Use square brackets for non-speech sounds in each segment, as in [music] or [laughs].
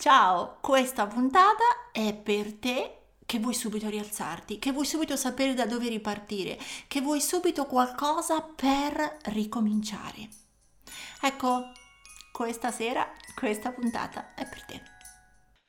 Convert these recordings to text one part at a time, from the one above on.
Ciao, questa puntata è per te che vuoi subito rialzarti, che vuoi subito sapere da dove ripartire, che vuoi subito qualcosa per ricominciare. Ecco, questa sera, questa puntata è per te.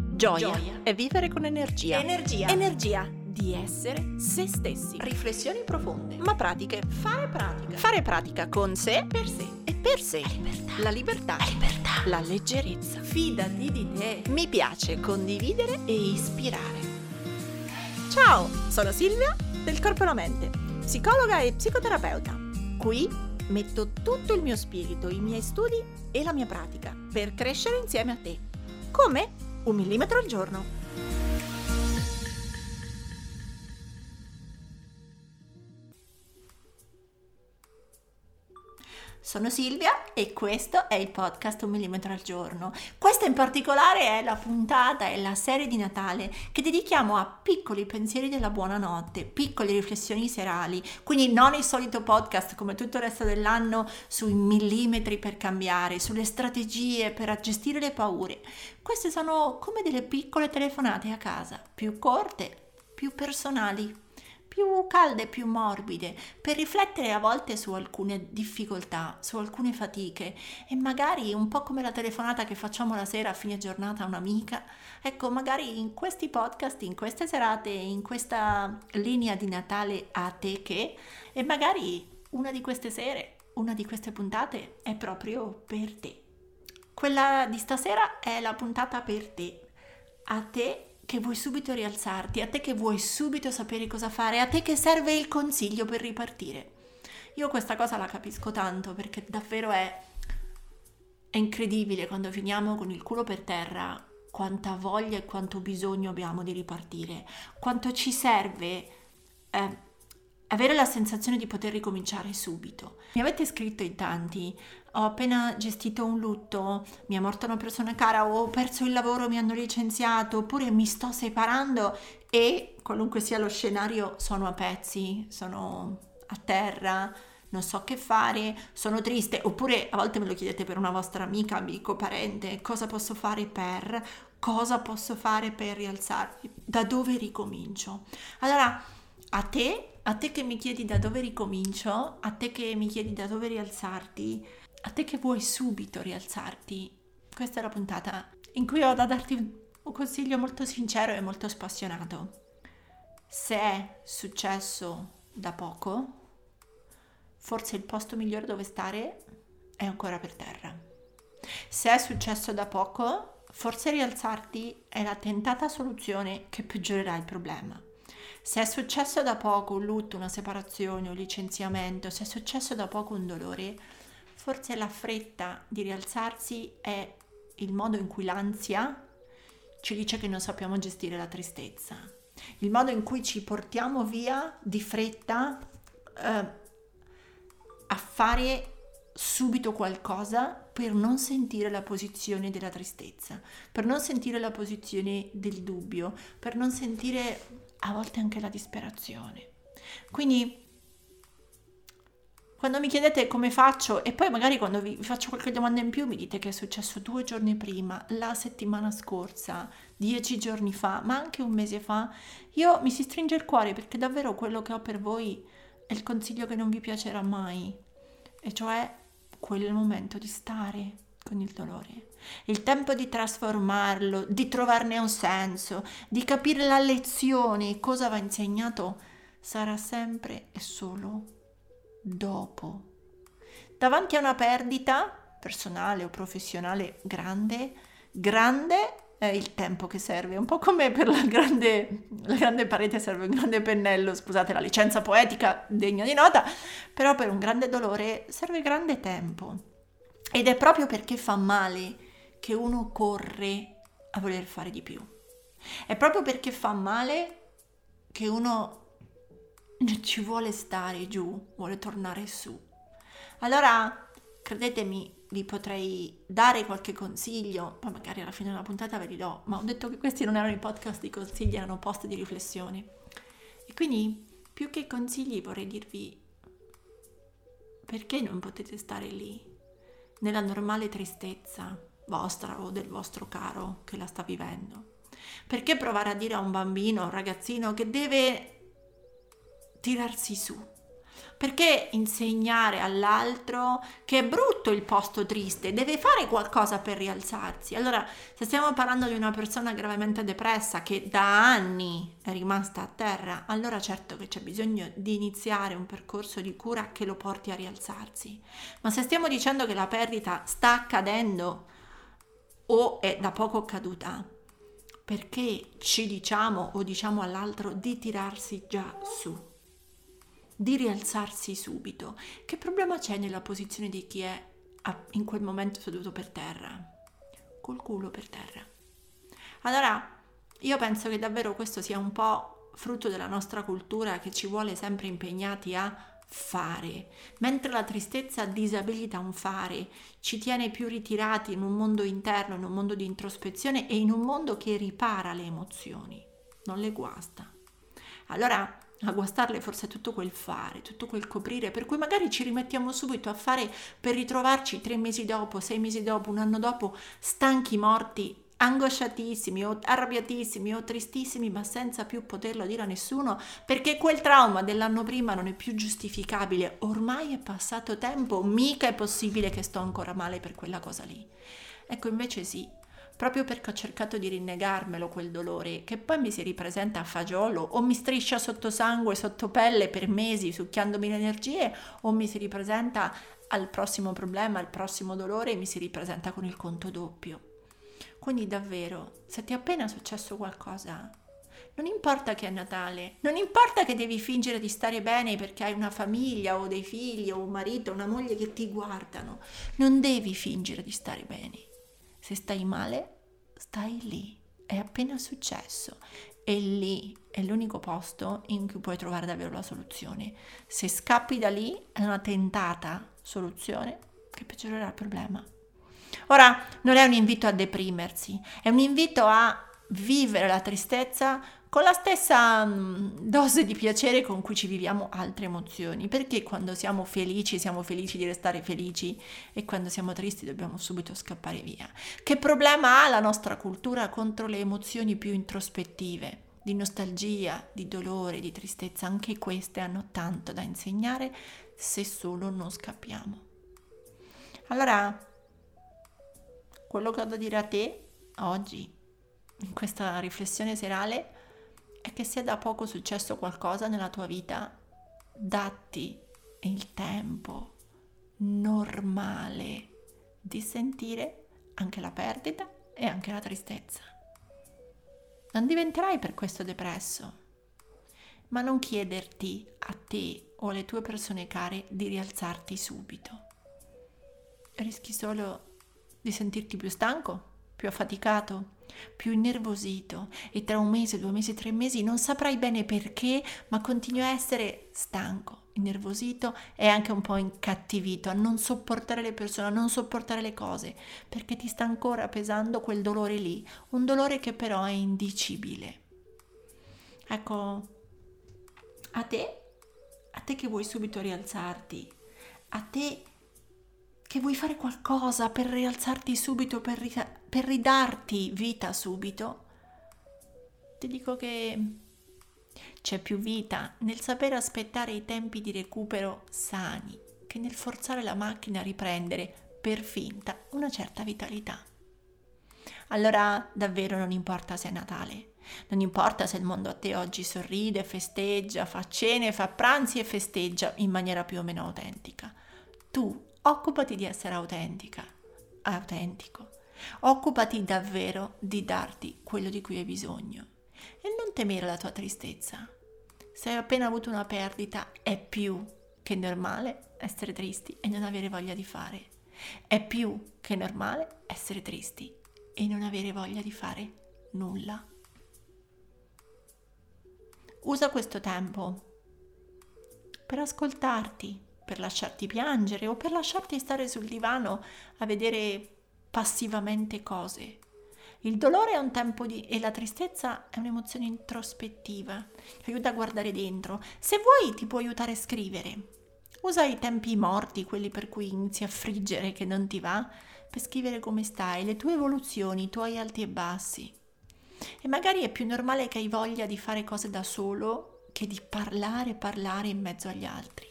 Gioia, Gioia. è vivere con energia. Energia. Energia di essere se stessi. Riflessioni profonde. Ma pratiche. Fare pratica. Fare pratica con sé. Per sé. Per sé. La libertà. La libertà. La libertà. La leggerezza. Fidati di te. Mi piace condividere e ispirare. Ciao, sono Silvia del Corpo e la Mente, psicologa e psicoterapeuta. Qui metto tutto il mio spirito, i miei studi e la mia pratica per crescere insieme a te. Come? Un millimetro al giorno. Sono Silvia e questo è il podcast Un millimetro al giorno. Questa in particolare è la puntata, è la serie di Natale che dedichiamo a piccoli pensieri della buonanotte, piccole riflessioni serali, quindi non il solito podcast come tutto il resto dell'anno sui millimetri per cambiare, sulle strategie per gestire le paure. Queste sono come delle piccole telefonate a casa, più corte, più personali, più calde, più morbide, per riflettere a volte su alcune difficoltà, su alcune fatiche. E magari un po' come la telefonata che facciamo la sera a fine giornata a un'amica, ecco, magari in questi podcast, in queste serate, in questa linea di Natale a te che, e magari una di queste sere, una di queste puntate è proprio per te. Quella di stasera è la puntata per te, a te che vuoi subito rialzarti, a te che vuoi subito sapere cosa fare, a te che serve il consiglio per ripartire. Io questa cosa la capisco tanto perché davvero è, è incredibile quando finiamo con il culo per terra quanta voglia e quanto bisogno abbiamo di ripartire, quanto ci serve eh, avere la sensazione di poter ricominciare subito. Mi avete scritto in tanti, ho appena gestito un lutto, mi è morta una persona cara, ho perso il lavoro, mi hanno licenziato, oppure mi sto separando e qualunque sia lo scenario sono a pezzi, sono a terra, non so che fare, sono triste, oppure a volte me lo chiedete per una vostra amica, amico, parente, cosa posso fare per, cosa posso fare per rialzarmi, da dove ricomincio. Allora, a te, a te che mi chiedi da dove ricomincio, a te che mi chiedi da dove rialzarti, a te che vuoi subito rialzarti, questa è la puntata in cui ho da darti un consiglio molto sincero e molto spassionato. Se è successo da poco, forse il posto migliore dove stare è ancora per terra. Se è successo da poco, forse rialzarti è la tentata soluzione che peggiorerà il problema. Se è successo da poco un lutto, una separazione, un licenziamento, se è successo da poco un dolore, Forse la fretta di rialzarsi è il modo in cui l'ansia ci dice che non sappiamo gestire la tristezza, il modo in cui ci portiamo via di fretta eh, a fare subito qualcosa per non sentire la posizione della tristezza, per non sentire la posizione del dubbio, per non sentire a volte anche la disperazione. Quindi quando mi chiedete come faccio e poi magari quando vi faccio qualche domanda in più mi dite che è successo due giorni prima, la settimana scorsa, dieci giorni fa, ma anche un mese fa, io mi si stringe il cuore perché davvero quello che ho per voi è il consiglio che non vi piacerà mai, e cioè quel momento di stare con il dolore, il tempo di trasformarlo, di trovarne un senso, di capire la lezione, cosa va insegnato, sarà sempre e solo dopo. Davanti a una perdita personale o professionale grande, grande è il tempo che serve, un po' come per la grande, la grande parete serve un grande pennello, scusate la licenza poetica degna di nota, però per un grande dolore serve grande tempo. Ed è proprio perché fa male che uno corre a voler fare di più. È proprio perché fa male che uno [laughs] ci vuole stare giù, vuole tornare su. Allora, credetemi, vi potrei dare qualche consiglio, poi magari alla fine della puntata ve li do, ma ho detto che questi non erano i podcast di consigli, erano post di riflessione. E quindi, più che consigli, vorrei dirvi perché non potete stare lì, nella normale tristezza, vostra o del vostro caro che la sta vivendo. Perché provare a dire a un bambino, a un ragazzino che deve tirarsi su? Perché insegnare all'altro che è brutto il posto triste, deve fare qualcosa per rialzarsi? Allora, se stiamo parlando di una persona gravemente depressa che da anni è rimasta a terra, allora certo che c'è bisogno di iniziare un percorso di cura che lo porti a rialzarsi. Ma se stiamo dicendo che la perdita sta accadendo o è da poco caduta, perché ci diciamo o diciamo all'altro di tirarsi già su? Di rialzarsi subito. Che problema c'è nella posizione di chi è in quel momento seduto per terra? Col culo per terra. Allora, io penso che davvero questo sia un po' frutto della nostra cultura che ci vuole sempre impegnati a fare, mentre la tristezza disabilita un fare, ci tiene più ritirati in un mondo interno, in un mondo di introspezione e in un mondo che ripara le emozioni, non le guasta. Allora, a guastarle forse tutto quel fare, tutto quel coprire, per cui magari ci rimettiamo subito a fare per ritrovarci tre mesi dopo, sei mesi dopo, un anno dopo, stanchi, morti, angosciatissimi o arrabbiatissimi o tristissimi, ma senza più poterlo dire a nessuno, perché quel trauma dell'anno prima non è più giustificabile, ormai è passato tempo, mica è possibile che sto ancora male per quella cosa lì. Ecco, invece sì, proprio perché ho cercato di rinnegarmelo quel dolore, che poi mi si ripresenta a fagiolo o mi striscia sotto sangue, sotto pelle per mesi, succhiandomi le energie, o mi si ripresenta al prossimo problema, al prossimo dolore e mi si ripresenta con il conto doppio. Quindi davvero, se ti è appena successo qualcosa, non importa che è Natale, non importa che devi fingere di stare bene perché hai una famiglia o dei figli o un marito, una moglie che ti guardano, non devi fingere di stare bene. Se stai male, stai lì. È appena successo. E lì è l'unico posto in cui puoi trovare davvero la soluzione. Se scappi da lì è una tentata soluzione che peggiorerà il problema. Ora, non è un invito a deprimersi, è un invito a vivere la tristezza con la stessa mm, dose di piacere con cui ci viviamo altre emozioni, perché quando siamo felici siamo felici di restare felici e quando siamo tristi dobbiamo subito scappare via. Che problema ha la nostra cultura contro le emozioni più introspettive? Di nostalgia, di dolore, di tristezza, anche queste hanno tanto da insegnare se solo non scappiamo. Allora, quello che ho da dire a te oggi, in questa riflessione serale, è che se da poco successo qualcosa nella tua vita, datti il tempo normale di sentire anche la perdita e anche la tristezza. Non diventerai per questo depresso, ma non chiederti a te o alle tue persone care di rialzarti subito. Rischi solo di sentirti più stanco, più affaticato, più innervosito. E tra un mese, due mesi, tre mesi non saprai bene perché, ma continui a essere stanco, innervosito e anche un po' incattivito, a non sopportare le persone, a non sopportare le cose, perché ti sta ancora pesando quel dolore lì, un dolore che però è indicibile. Ecco, a te, a te che vuoi subito rialzarti, a te che vuoi fare qualcosa per rialzarti subito, per, ri- per ridarti vita subito, ti dico che c'è più vita nel sapere aspettare i tempi di recupero sani che nel forzare la macchina a riprendere per finta una certa vitalità. Allora davvero non importa se è Natale, non importa se il mondo a te oggi sorride, festeggia, fa cene, fa pranzi e festeggia in maniera più o meno autentica. Tu occupati di essere autentica, autentico. Occupati davvero di darti quello di cui hai bisogno e non temere la tua tristezza. Se hai appena avuto una perdita è più che normale essere tristi e non avere voglia di fare. È più che normale essere tristi e non avere voglia di fare nulla. Usa questo tempo per ascoltarti, per lasciarti piangere o per lasciarti stare sul divano a vedere passivamente cose. Il dolore è un tempo di... e la tristezza è un'emozione introspettiva, ti aiuta a guardare dentro. Se vuoi ti può aiutare a scrivere. Usa i tempi morti, quelli per cui inizi a friggere che non ti va, per scrivere come stai, le tue evoluzioni, i tuoi alti e bassi. E magari è più normale che hai voglia di fare cose da solo che di parlare parlare in mezzo agli altri.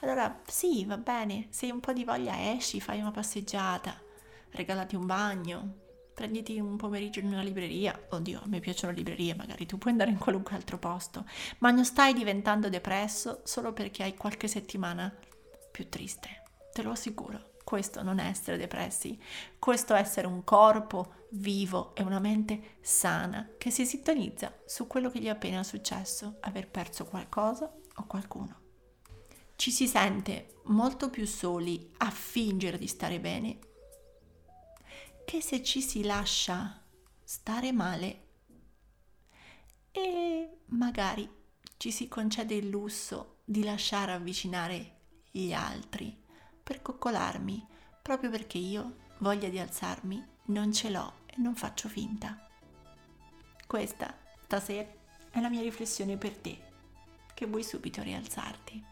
Allora sì, va bene, se hai un po' di voglia esci, fai una passeggiata, regalati un bagno, prenditi un pomeriggio in una libreria. Oddio, a me piacciono le librerie, magari tu puoi andare in qualunque altro posto, ma non stai diventando depresso solo perché hai qualche settimana più triste. Te lo assicuro. Questo non è essere depressi, questo è essere un corpo vivo e una mente sana che si sintonizza su quello che gli è appena successo, aver perso qualcosa o qualcuno. Ci si sente molto più soli a fingere di stare bene che se ci si lascia stare male e magari ci si concede il lusso di lasciare avvicinare gli altri per coccolarmi, proprio perché io voglia di alzarmi non ce l'ho e non faccio finta. Questa, stasera, è la mia riflessione per te, che vuoi subito rialzarti.